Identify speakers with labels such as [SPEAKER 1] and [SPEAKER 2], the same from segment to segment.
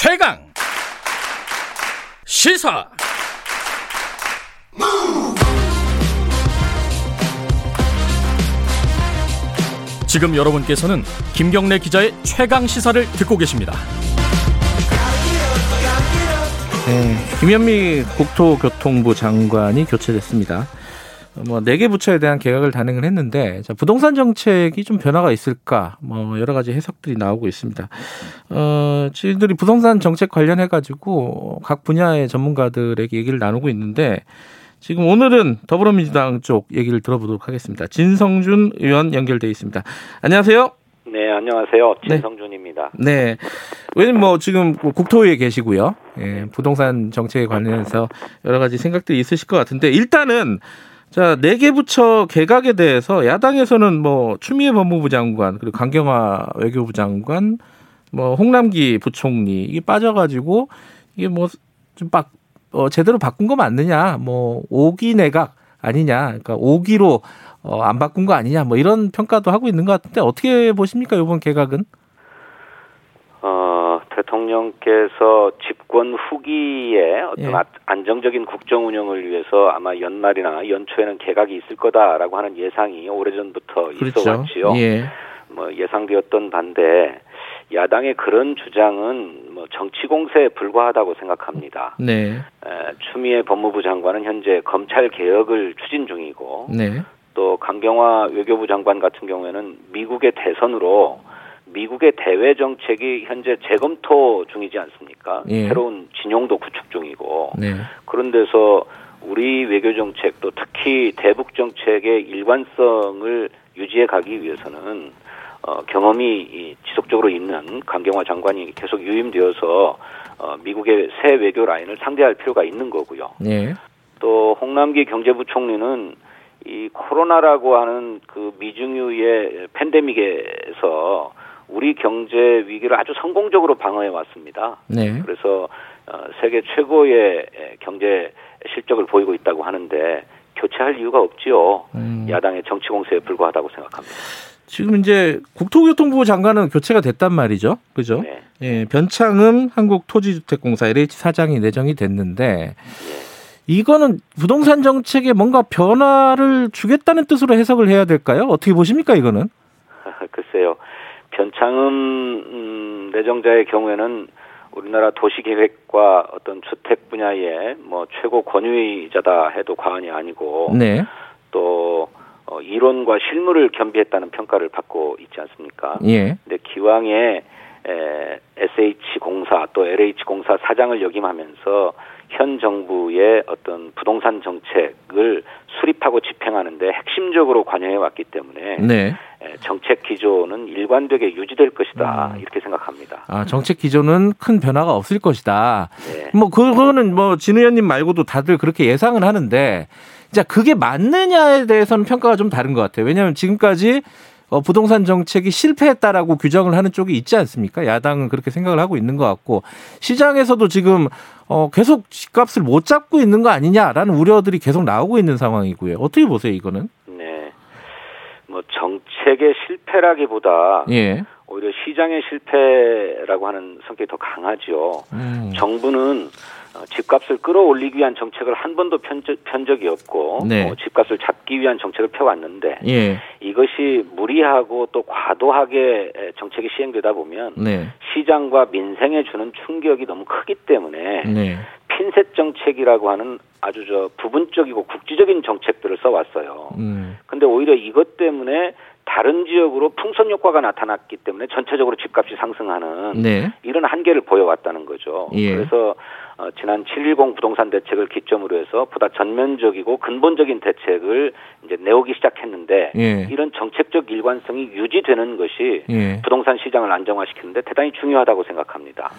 [SPEAKER 1] 최강 시사 지금 여러분께서는 김경래 기자의 최강 시사를 듣고 계십니다.
[SPEAKER 2] 네, 김현미 국토교통부 장관이 교체됐습니다. 뭐네개 부처에 대한 개각을 단행을 했는데 자, 부동산 정책이 좀 변화가 있을까 뭐 여러 가지 해석들이 나오고 있습니다. 어, 저희들이 부동산 정책 관련해 가지고 각 분야의 전문가들에게 얘기를 나누고 있는데 지금 오늘은 더불어민주당 쪽 얘기를 들어보도록 하겠습니다. 진성준 의원 연결돼 있습니다. 안녕하세요.
[SPEAKER 3] 네, 안녕하세요. 진성준입니다.
[SPEAKER 2] 네. 왜냐면 뭐 지금 국토위에 계시고요. 예, 부동산 정책에 관련해서 여러 가지 생각들이 있으실 것 같은데 일단은 자, 네 개 부처 개각에 대해서 야당에서는 뭐 추미애 법무부 장관 그리고 강경화 외교부 장관 뭐 홍남기 부총리 이게 빠져가지고 이게 뭐좀 빡, 어, 제대로 바꾼 거 맞느냐? 뭐 오기 내각 아니냐? 그러니까 오기로 어, 안 바꾼 거 아니냐? 뭐 이런 평가도 하고 있는 것 같은데 어떻게 보십니까? 이번 개각은?
[SPEAKER 3] 어, 대통령께서 집권 후기에 어떤
[SPEAKER 2] 예.
[SPEAKER 3] 아- 안정적인 국정 운영을 위해서 아마 연말이나 연초에는 개각이 있을 거다라고 하는 예상이 오래전부터 있어 왔지요.
[SPEAKER 2] 예.
[SPEAKER 3] 뭐 예상되었던 반대 야당의 그런 주장은 뭐 정치 공세에 불과하다고 생각합니다.
[SPEAKER 2] 네.
[SPEAKER 3] 에, 추미애 법무부 장관은 현재 검찰 개혁을 추진 중이고
[SPEAKER 2] 네.
[SPEAKER 3] 또 강경화 외교부 장관 같은 경우에는 미국의 대선으로 미국의 대외 정책이 현재 재검토 중이지 않습니까?
[SPEAKER 2] 예.
[SPEAKER 3] 새로운 진영도 구축 중이고
[SPEAKER 2] 네.
[SPEAKER 3] 그런 데서 우리 외교 정책도 특히 대북 정책의 일관성을 유지해 가기 위해서는 어, 경험이 이 지속적으로 있는 강경화 장관이 계속 유임되어서 어, 미국의 새 외교 라인을 상대할 필요가 있는 거고요.
[SPEAKER 2] 예.
[SPEAKER 3] 또 홍남기 경제부총리는 이 코로나라고 하는 그 미중유의 팬데믹에서 우리 경제 위기를 아주 성공적으로 방어해 왔습니다.
[SPEAKER 2] 네.
[SPEAKER 3] 그래서 어, 세계 최고의 경제 실적을 보이고 있다고 하는데 교체할 이유가 없지요.
[SPEAKER 2] 음.
[SPEAKER 3] 야당의 정치 공세에 불과하다고 생각합니다.
[SPEAKER 2] 지금 이제 국토교통부 장관은 교체가 됐단 말이죠. 그죠?
[SPEAKER 3] 네.
[SPEAKER 2] 예, 변창흠 한국토지주택공사 LH 사장이 내정이 됐는데 이거는 부동산 정책에 뭔가 변화를 주겠다는 뜻으로 해석을 해야 될까요? 어떻게 보십니까 이거는?
[SPEAKER 3] 글쎄요. 변창흠 음, 내정자의 경우에는 우리나라 도시계획과 어떤 주택 분야의 뭐 최고 권위자다 해도 과언이 아니고
[SPEAKER 2] 네.
[SPEAKER 3] 또 어, 이론과 실무를 겸비했다는 평가를 받고 있지 않습니까?
[SPEAKER 2] 예.
[SPEAKER 3] 근데 기왕에 에, SH공사 또 LH공사 사장을 역임하면서 현 정부의 어떤 부동산 정책을 수립하고 집행하는데 핵심적으로 관여해 왔기 때문에
[SPEAKER 2] 네.
[SPEAKER 3] 에, 정책 기조는 일관되게 유지될 것이다
[SPEAKER 2] 음.
[SPEAKER 3] 이렇게 생각합니다.
[SPEAKER 2] 아, 정책 기조는 큰 변화가 없을 것이다.
[SPEAKER 3] 네.
[SPEAKER 2] 뭐 그거는 뭐진 의원님 말고도 다들 그렇게 예상을 하는데 자 그게 맞느냐에 대해서는 평가가 좀 다른 것 같아요. 왜냐하면 지금까지 어, 부동산 정책이 실패했다라고 규정을 하는 쪽이 있지 않습니까? 야당은 그렇게 생각을 하고 있는 것 같고 시장에서도 지금 어, 계속 집값을 못 잡고 있는 거 아니냐라는 우려들이 계속 나오고 있는 상황이고요. 어떻게 보세요, 이거는?
[SPEAKER 3] 네. 뭐 정책의 실패라기보다
[SPEAKER 2] 예.
[SPEAKER 3] 오히려 시장의 실패라고 하는 성격이 더 강하지요.
[SPEAKER 2] 음.
[SPEAKER 3] 정부는 어, 집값을 끌어올리기 위한 정책을 한 번도 편, 편 적이 없고
[SPEAKER 2] 네.
[SPEAKER 3] 어, 집값을 잡기 위한 정책을 펴왔는데
[SPEAKER 2] 예.
[SPEAKER 3] 이것이 무리하고 또 과도하게 에, 정책이 시행되다 보면
[SPEAKER 2] 네.
[SPEAKER 3] 시장과 민생에 주는 충격이 너무 크기 때문에
[SPEAKER 2] 네.
[SPEAKER 3] 핀셋 정책이라고 하는 아주 저 부분적이고 국지적인 정책들을 써왔어요.
[SPEAKER 2] 음.
[SPEAKER 3] 근데 오히려 이것 때문에 다른 지역으로 풍선 효과가 나타났기 때문에 전체적으로 집값이 상승하는
[SPEAKER 2] 네.
[SPEAKER 3] 이런 한계를 보여왔다는 거죠.
[SPEAKER 2] 예.
[SPEAKER 3] 그래서 어, 지난 7.10 부동산 대책을 기점으로 해서 보다 전면적이고 근본적인 대책을 이제 내오기 시작했는데
[SPEAKER 2] 예.
[SPEAKER 3] 이런 정책적 일관성이 유지되는 것이
[SPEAKER 2] 예.
[SPEAKER 3] 부동산 시장을 안정화시키는데 대단히 중요하다고 생각합니다.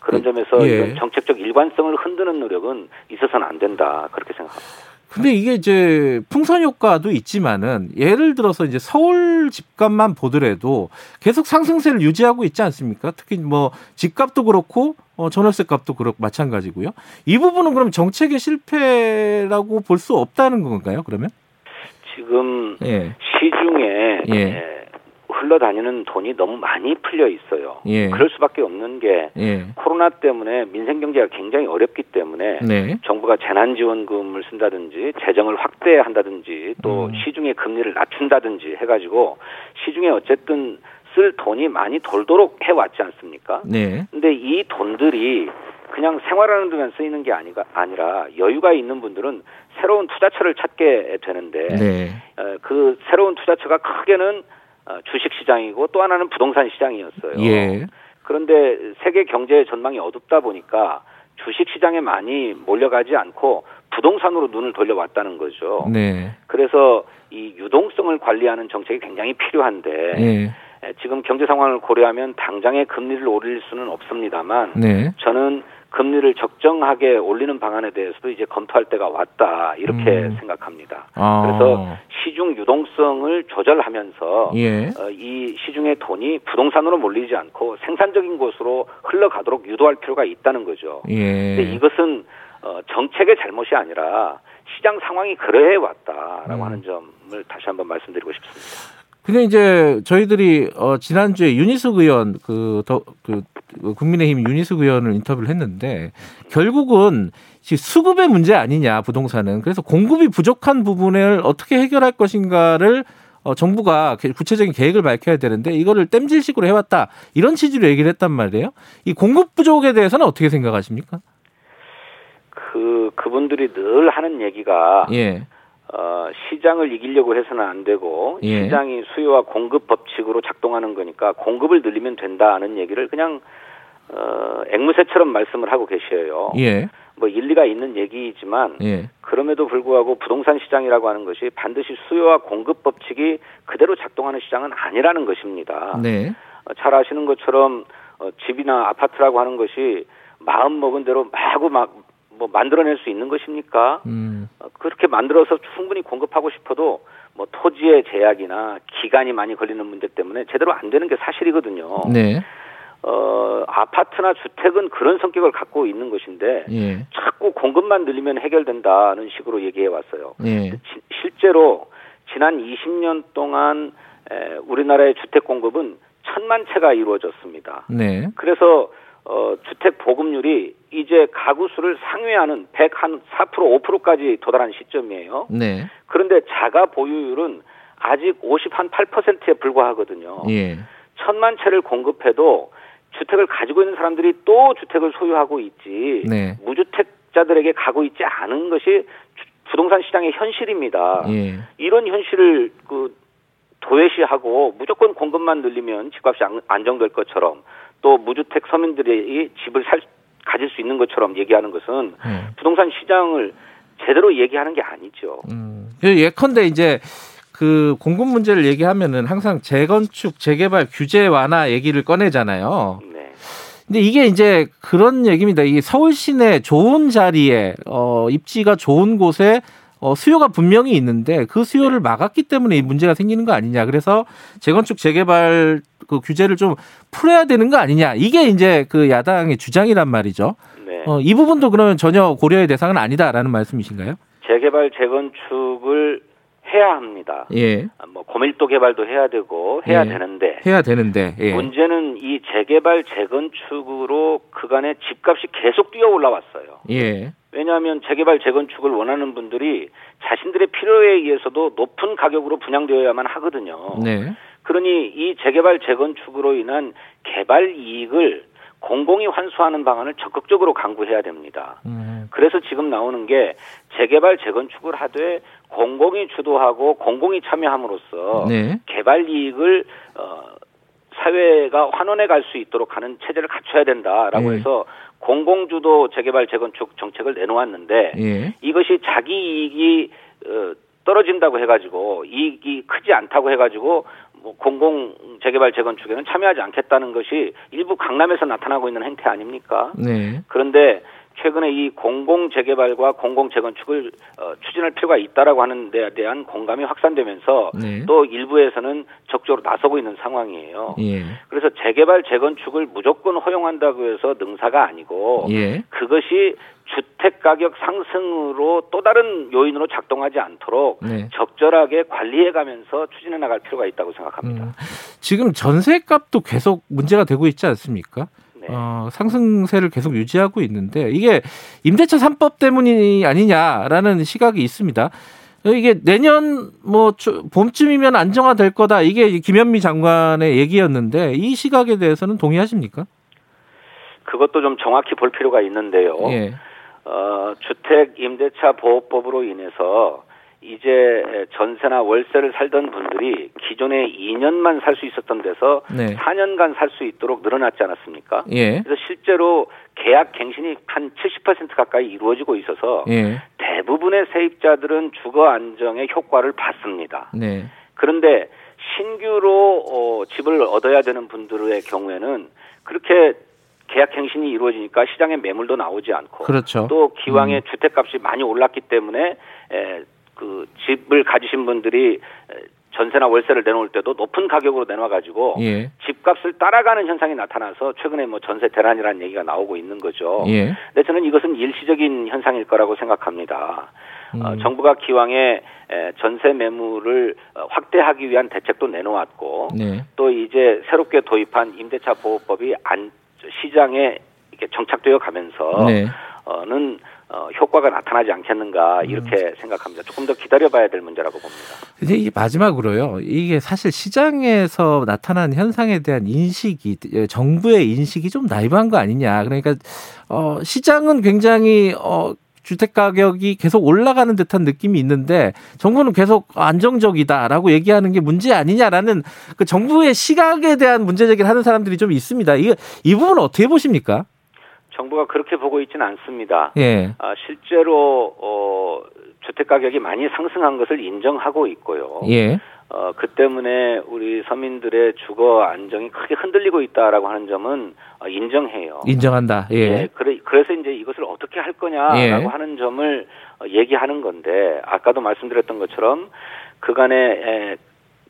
[SPEAKER 3] 그런 점에서
[SPEAKER 2] 예.
[SPEAKER 3] 이런 정책적 일관성을 흔드는 노력은 있어서는 안 된다 그렇게 생각합니다.
[SPEAKER 2] 근데 이게 이제 풍선 효과도 있지만은 예를 들어서 이제 서울 집값만 보더라도 계속 상승세를 유지하고 있지 않습니까? 특히 뭐 집값도 그렇고 어, 전월세 값도 그렇고 마찬가지고요. 이 부분은 그럼 정책의 실패라고 볼 수 없다는 건가요? 그러면?
[SPEAKER 3] 지금
[SPEAKER 2] 예.
[SPEAKER 3] 시중에
[SPEAKER 2] 예.
[SPEAKER 3] 에, 흘러다니는 돈이 너무 많이 풀려 있어요.
[SPEAKER 2] 예.
[SPEAKER 3] 그럴 수밖에 없는 게
[SPEAKER 2] 예.
[SPEAKER 3] 코로나 때문에 민생 경제가 굉장히 어렵기 때문에
[SPEAKER 2] 네.
[SPEAKER 3] 정부가 재난 지원금을 쓴다든지 재정을 확대한다든지 또
[SPEAKER 2] 음.
[SPEAKER 3] 시중의 금리를 낮춘다든지 해 가지고 시중에 어쨌든 쓸 돈이 많이 돌도록 해 왔지 않습니까?
[SPEAKER 2] 네.
[SPEAKER 3] 근데 이 돈들이 그냥 생활하는 데만 쓰이는 게 아니가, 아니라 여유가 있는 분들은 새로운 투자처를 찾게 되는데
[SPEAKER 2] 네.
[SPEAKER 3] 어, 그 새로운 투자처가 크게는 어, 주식 시장이고 또 하나는 부동산 시장이었어요.
[SPEAKER 2] 예.
[SPEAKER 3] 그런데 세계 경제 전망이 어둡다 보니까 주식 시장에 많이 몰려가지 않고 부동산으로 눈을 돌려왔다는 거죠.
[SPEAKER 2] 네.
[SPEAKER 3] 그래서 이 유동성을 관리하는 정책이 굉장히 필요한데
[SPEAKER 2] 예.
[SPEAKER 3] 에, 지금 경제 상황을 고려하면 당장의 금리를 올릴 수는 없습니다만
[SPEAKER 2] 네.
[SPEAKER 3] 저는 금리를 적정하게 올리는 방안에 대해서도 이제 검토할 때가 왔다 이렇게
[SPEAKER 2] 음.
[SPEAKER 3] 생각합니다.
[SPEAKER 2] 아.
[SPEAKER 3] 그래서 시중 유동성을 조절하면서
[SPEAKER 2] 예.
[SPEAKER 3] 어, 이 시중의 돈이 부동산으로 몰리지 않고 생산적인 곳으로 흘러가도록 유도할 필요가 있다는 거죠.
[SPEAKER 2] 예.
[SPEAKER 3] 근데 이것은 어, 정책의 잘못이 아니라 시장 상황이 그러해 왔다라고
[SPEAKER 2] 음.
[SPEAKER 3] 하는 점을 다시 한번 말씀드리고 싶습니다.
[SPEAKER 2] 근데 이제 저희들이 어 지난주에 윤희숙 의원 그더그 그 국민의힘 윤희숙 의원을 인터뷰를 했는데 결국은 지 수급의 문제 아니냐 부동산은 그래서 공급이 부족한 부분을 어떻게 해결할 것인가를 어 정부가 개- 구체적인 계획을 밝혀야 되는데 이거를 땜질식으로 해왔다 이런 취지로 얘기를 했단 말이에요. 이 공급 부족에 대해서는 어떻게 생각하십니까?
[SPEAKER 3] 그 그분들이 늘 하는 얘기가
[SPEAKER 2] 예,
[SPEAKER 3] 어, 시장을 이기려고 해서는 안 되고
[SPEAKER 2] 예.
[SPEAKER 3] 시장이 수요와 공급 법칙으로 작동하는 거니까 공급을 늘리면 된다는 얘기를 그냥 어, 앵무새처럼 말씀을 하고 계셔요.
[SPEAKER 2] 예,
[SPEAKER 3] 뭐 일리가 있는 얘기이지만
[SPEAKER 2] 예,
[SPEAKER 3] 그럼에도 불구하고 부동산 시장이라고 하는 것이 반드시 수요와 공급 법칙이 그대로 작동하는 시장은 아니라는 것입니다.
[SPEAKER 2] 네,
[SPEAKER 3] 어, 잘 아시는 것처럼 어, 집이나 아파트라고 하는 것이 마음 먹은 대로 마구 막 뭐 만들어낼 수 있는 것입니까?
[SPEAKER 2] 음,
[SPEAKER 3] 어, 그렇게 만들어서 충분히 공급하고 싶어도 뭐 토지의 제약이나 기간이 많이 걸리는 문제 때문에 제대로 안 되는 게 사실이거든요.
[SPEAKER 2] 네,
[SPEAKER 3] 어, 아파트나 주택은 그런 성격을 갖고 있는 것인데
[SPEAKER 2] 예,
[SPEAKER 3] 자꾸 공급만 늘리면 해결된다는 식으로 얘기해 왔어요.
[SPEAKER 2] 예,
[SPEAKER 3] 지- 실제로 지난 20년 동안 에, 우리나라의 주택 공급은 천만 채가 이루어졌습니다.
[SPEAKER 2] 네,
[SPEAKER 3] 그래서 어, 주택 보급률이 이제 가구 수를 상회하는 104% 5%까지 도달한 시점이에요.
[SPEAKER 2] 네,
[SPEAKER 3] 그런데 자가 보유율은 아직 58%에 불과하거든요.
[SPEAKER 2] 예,
[SPEAKER 3] 천만 채를 공급해도 주택을 가지고 있는 사람들이 또 주택을 소유하고 있지
[SPEAKER 2] 네.
[SPEAKER 3] 무주택자들에게 가고 있지 않은 것이 주- 부동산 시장의 현실입니다.
[SPEAKER 2] 예,
[SPEAKER 3] 이런 현실을 그 도외시하고 무조건 공급만 늘리면 집값이 안- 안정될 것처럼 또 무주택 서민들이 집을 살 가질 수 있는 것처럼 얘기하는 것은
[SPEAKER 2] 예.
[SPEAKER 3] 부동산 시장을 제대로 얘기하는 게 아니죠.
[SPEAKER 2] 음. 그 예컨대 이제 그 공급 문제를 얘기하면은 항상 재건축, 재개발 규제 완화 얘기를 꺼내잖아요.
[SPEAKER 3] 네.
[SPEAKER 2] 근데 이게 이제 그런 얘기입니다. 이 서울 시내 좋은 자리에 어 입지가 좋은 곳에 어 수요가 분명히 있는데 그 수요를 막았기 때문에 이 문제가 생기는 거 아니냐. 그래서 재건축 재개발 그 규제를 좀 풀어야 되는 거 아니냐. 이게 이제 그 야당의 주장이란 말이죠.
[SPEAKER 3] 네.
[SPEAKER 2] 어, 이 부분도 그러면 전혀 고려의 대상은 아니다라는 말씀이신가요?
[SPEAKER 3] 재개발 재건축을 해야 합니다.
[SPEAKER 2] 예.
[SPEAKER 3] 아, 뭐 고밀도 개발도 해야 되고 해야
[SPEAKER 2] 예.
[SPEAKER 3] 되는데
[SPEAKER 2] 해야 되는데. 예.
[SPEAKER 3] 문제는 이 재개발 재건축으로 그간의 집값이 계속 뛰어 올라왔어요.
[SPEAKER 2] 예.
[SPEAKER 3] 왜냐하면 재개발 재건축을 원하는 분들이 자신들의 필요에 의해서도 높은 가격으로 분양되어야만 하거든요.
[SPEAKER 2] 네.
[SPEAKER 3] 그러니 이 재개발 재건축으로 인한 개발 이익을 공공이 환수하는 방안을 적극적으로 강구해야 됩니다.
[SPEAKER 2] 음.
[SPEAKER 3] 그래서 지금 나오는 게 재개발 재건축을 하되 공공이 주도하고 공공이 참여함으로써
[SPEAKER 2] 네.
[SPEAKER 3] 개발 이익을 어, 사회가 환원해 갈 수 있도록 하는 체제를 갖춰야 된다라고
[SPEAKER 2] 예.
[SPEAKER 3] 해서 공공주도 재개발 재건축 정책을 내놓았는데
[SPEAKER 2] 예.
[SPEAKER 3] 이것이 자기 이익이 어, 떨어진다고 해가지고 이익이 크지 않다고 해가지고 뭐 공공 재개발 재건축에는 참여하지 않겠다는 것이 일부 강남에서 나타나고 있는 행태 아닙니까?
[SPEAKER 2] 네.
[SPEAKER 3] 그런데 최근에 이 공공 재개발과 공공 재건축을 어, 추진할 필요가 있다라고 하는 데 대한 공감이 확산되면서
[SPEAKER 2] 네.
[SPEAKER 3] 또 일부에서는 적극적으로 나서고 있는 상황이에요.
[SPEAKER 2] 예.
[SPEAKER 3] 그래서 재개발 재건축을 무조건 허용한다고 해서 능사가 아니고
[SPEAKER 2] 예.
[SPEAKER 3] 그것이 주택 가격 상승으로 또 다른 요인으로 작동하지 않도록
[SPEAKER 2] 네.
[SPEAKER 3] 적절하게 관리해 가면서 추진해 나갈 필요가 있다고 생각합니다.
[SPEAKER 2] 음, 지금 전세값도 계속 문제가 되고 있지 않습니까?
[SPEAKER 3] 네.
[SPEAKER 2] 어, 상승세를 계속 유지하고 있는데 이게 임대차 3법 때문이 아니냐라는 시각이 있습니다. 이게 내년 뭐 초- 봄쯤이면 안정화될 거다. 이게 김현미 장관의 얘기였는데 이 시각에 대해서는 동의하십니까?
[SPEAKER 3] 그것도 좀 정확히 볼 필요가 있는데요.
[SPEAKER 2] 예.
[SPEAKER 3] 어, 주택 임대차 보호법으로 인해서 이제 전세나 월세를 살던 분들이 기존에 2년만 살 수 있었던 데서
[SPEAKER 2] 네.
[SPEAKER 3] 4년간 살 수 있도록 늘어났지 않았습니까?
[SPEAKER 2] 예.
[SPEAKER 3] 그래서 실제로 계약 갱신이 한 70% 가까이 이루어지고 있어서
[SPEAKER 2] 예.
[SPEAKER 3] 대부분의 세입자들은 주거 안정의 효과를 봤습니다.
[SPEAKER 2] 네.
[SPEAKER 3] 그런데 신규로 어, 집을 얻어야 되는 분들의 경우에는 그렇게 계약 갱신이 이루어지니까 시장에 매물도 나오지 않고
[SPEAKER 2] 그렇죠.
[SPEAKER 3] 또 기왕에 주택값이 많이 올랐기 때문에 에, 그 집을 가지신 분들이 에, 전세나 월세를 내놓을 때도 높은 가격으로 내놔 가지고
[SPEAKER 2] 예.
[SPEAKER 3] 집값을 따라가는 현상이 나타나서 최근에 뭐 전세 대란이라는 얘기가 나오고 있는 거죠.
[SPEAKER 2] 예.
[SPEAKER 3] 근데 저는 이것은 일시적인 현상일 거라고 생각합니다. 어,
[SPEAKER 2] 음.
[SPEAKER 3] 정부가 기왕에 에, 전세 매물을 어, 확대하기 위한 대책도 내놓았고
[SPEAKER 2] 네.
[SPEAKER 3] 또 이제 새롭게 도입한 임대차 보호법이 안 시장에 이렇게 정착되어 가면서
[SPEAKER 2] 네.
[SPEAKER 3] 어는 어, 효과가 나타나지 않겠는가 이렇게
[SPEAKER 2] 음.
[SPEAKER 3] 생각합니다. 조금 더 기다려봐야 될 문제라고 봅니다.
[SPEAKER 2] 이제 이 마지막으로요. 이게 사실 시장에서 나타난 현상에 대한 인식이 예, 정부의 인식이 좀 나이브한 거 아니냐. 그러니까 어 시장은 굉장히 어 주택 가격이 계속 올라가는 듯한 느낌이 있는데 정부는 계속 안정적이다라고 얘기하는 게 문제 아니냐라는 그 정부의 시각에 대한 문제 제기를 하는 사람들이 좀 있습니다. 이, 이 부분 어떻게 보십니까?
[SPEAKER 3] 정부가 그렇게 보고 있지는 않습니다.
[SPEAKER 2] 예.
[SPEAKER 3] 아, 실제로 어, 주택 가격이 많이 상승한 것을 인정하고 있고요.
[SPEAKER 2] 예.
[SPEAKER 3] 어, 그 때문에 우리 서민들의 주거 안정이 크게 흔들리고 있다라고 하는 점은 어, 인정해요.
[SPEAKER 2] 인정한다. 예.
[SPEAKER 3] 예, 그래, 그래서 이제 이것을 어떻게 할 거냐라고
[SPEAKER 2] 예.
[SPEAKER 3] 하는 점을 어, 얘기하는 건데 아까도 말씀드렸던 것처럼 그간의 에,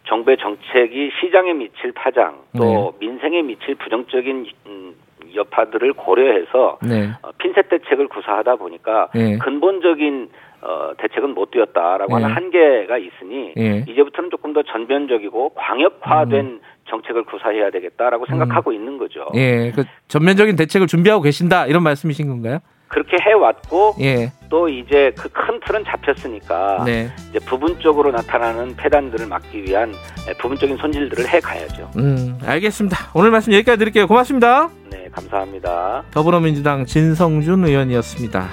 [SPEAKER 3] 정부의 정책이 시장에 미칠 파장 또 민생에 미칠 부정적인 음, 여파들을 고려해서
[SPEAKER 2] 네.
[SPEAKER 3] 어, 핀셋 대책을 구사하다 보니까
[SPEAKER 2] 예.
[SPEAKER 3] 근본적인 어, 대책은 못 되었다라고
[SPEAKER 2] 예.
[SPEAKER 3] 하는 한계가 있으니
[SPEAKER 2] 예.
[SPEAKER 3] 이제부터는 조금 더 전면적이고 광역화된 정책을 구사해야 되겠다라고 생각하고 있는 거죠.
[SPEAKER 2] 음. 예. 그 전면적인 대책을 준비하고 계신다 이런 말씀이신 건가요?
[SPEAKER 3] 그렇게 해왔고
[SPEAKER 2] 예.
[SPEAKER 3] 또 이제 그 큰 틀은 잡혔으니까
[SPEAKER 2] 네.
[SPEAKER 3] 이제 부분적으로 나타나는 폐단들을 막기 위한 에, 부분적인 손질들을 해 가야죠.
[SPEAKER 2] 음, 알겠습니다. 오늘 말씀 여기까지 드릴게요. 고맙습니다.
[SPEAKER 3] 네, 감사합니다.
[SPEAKER 2] 더불어민주당 진성준 의원이었습니다.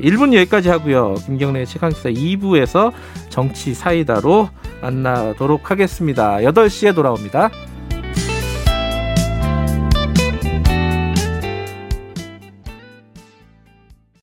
[SPEAKER 2] 1분 여기까지 하고요. 김경래 최강시사 2부에서 정치 사이다로 만나도록 하겠습니다. 8시에 돌아옵니다.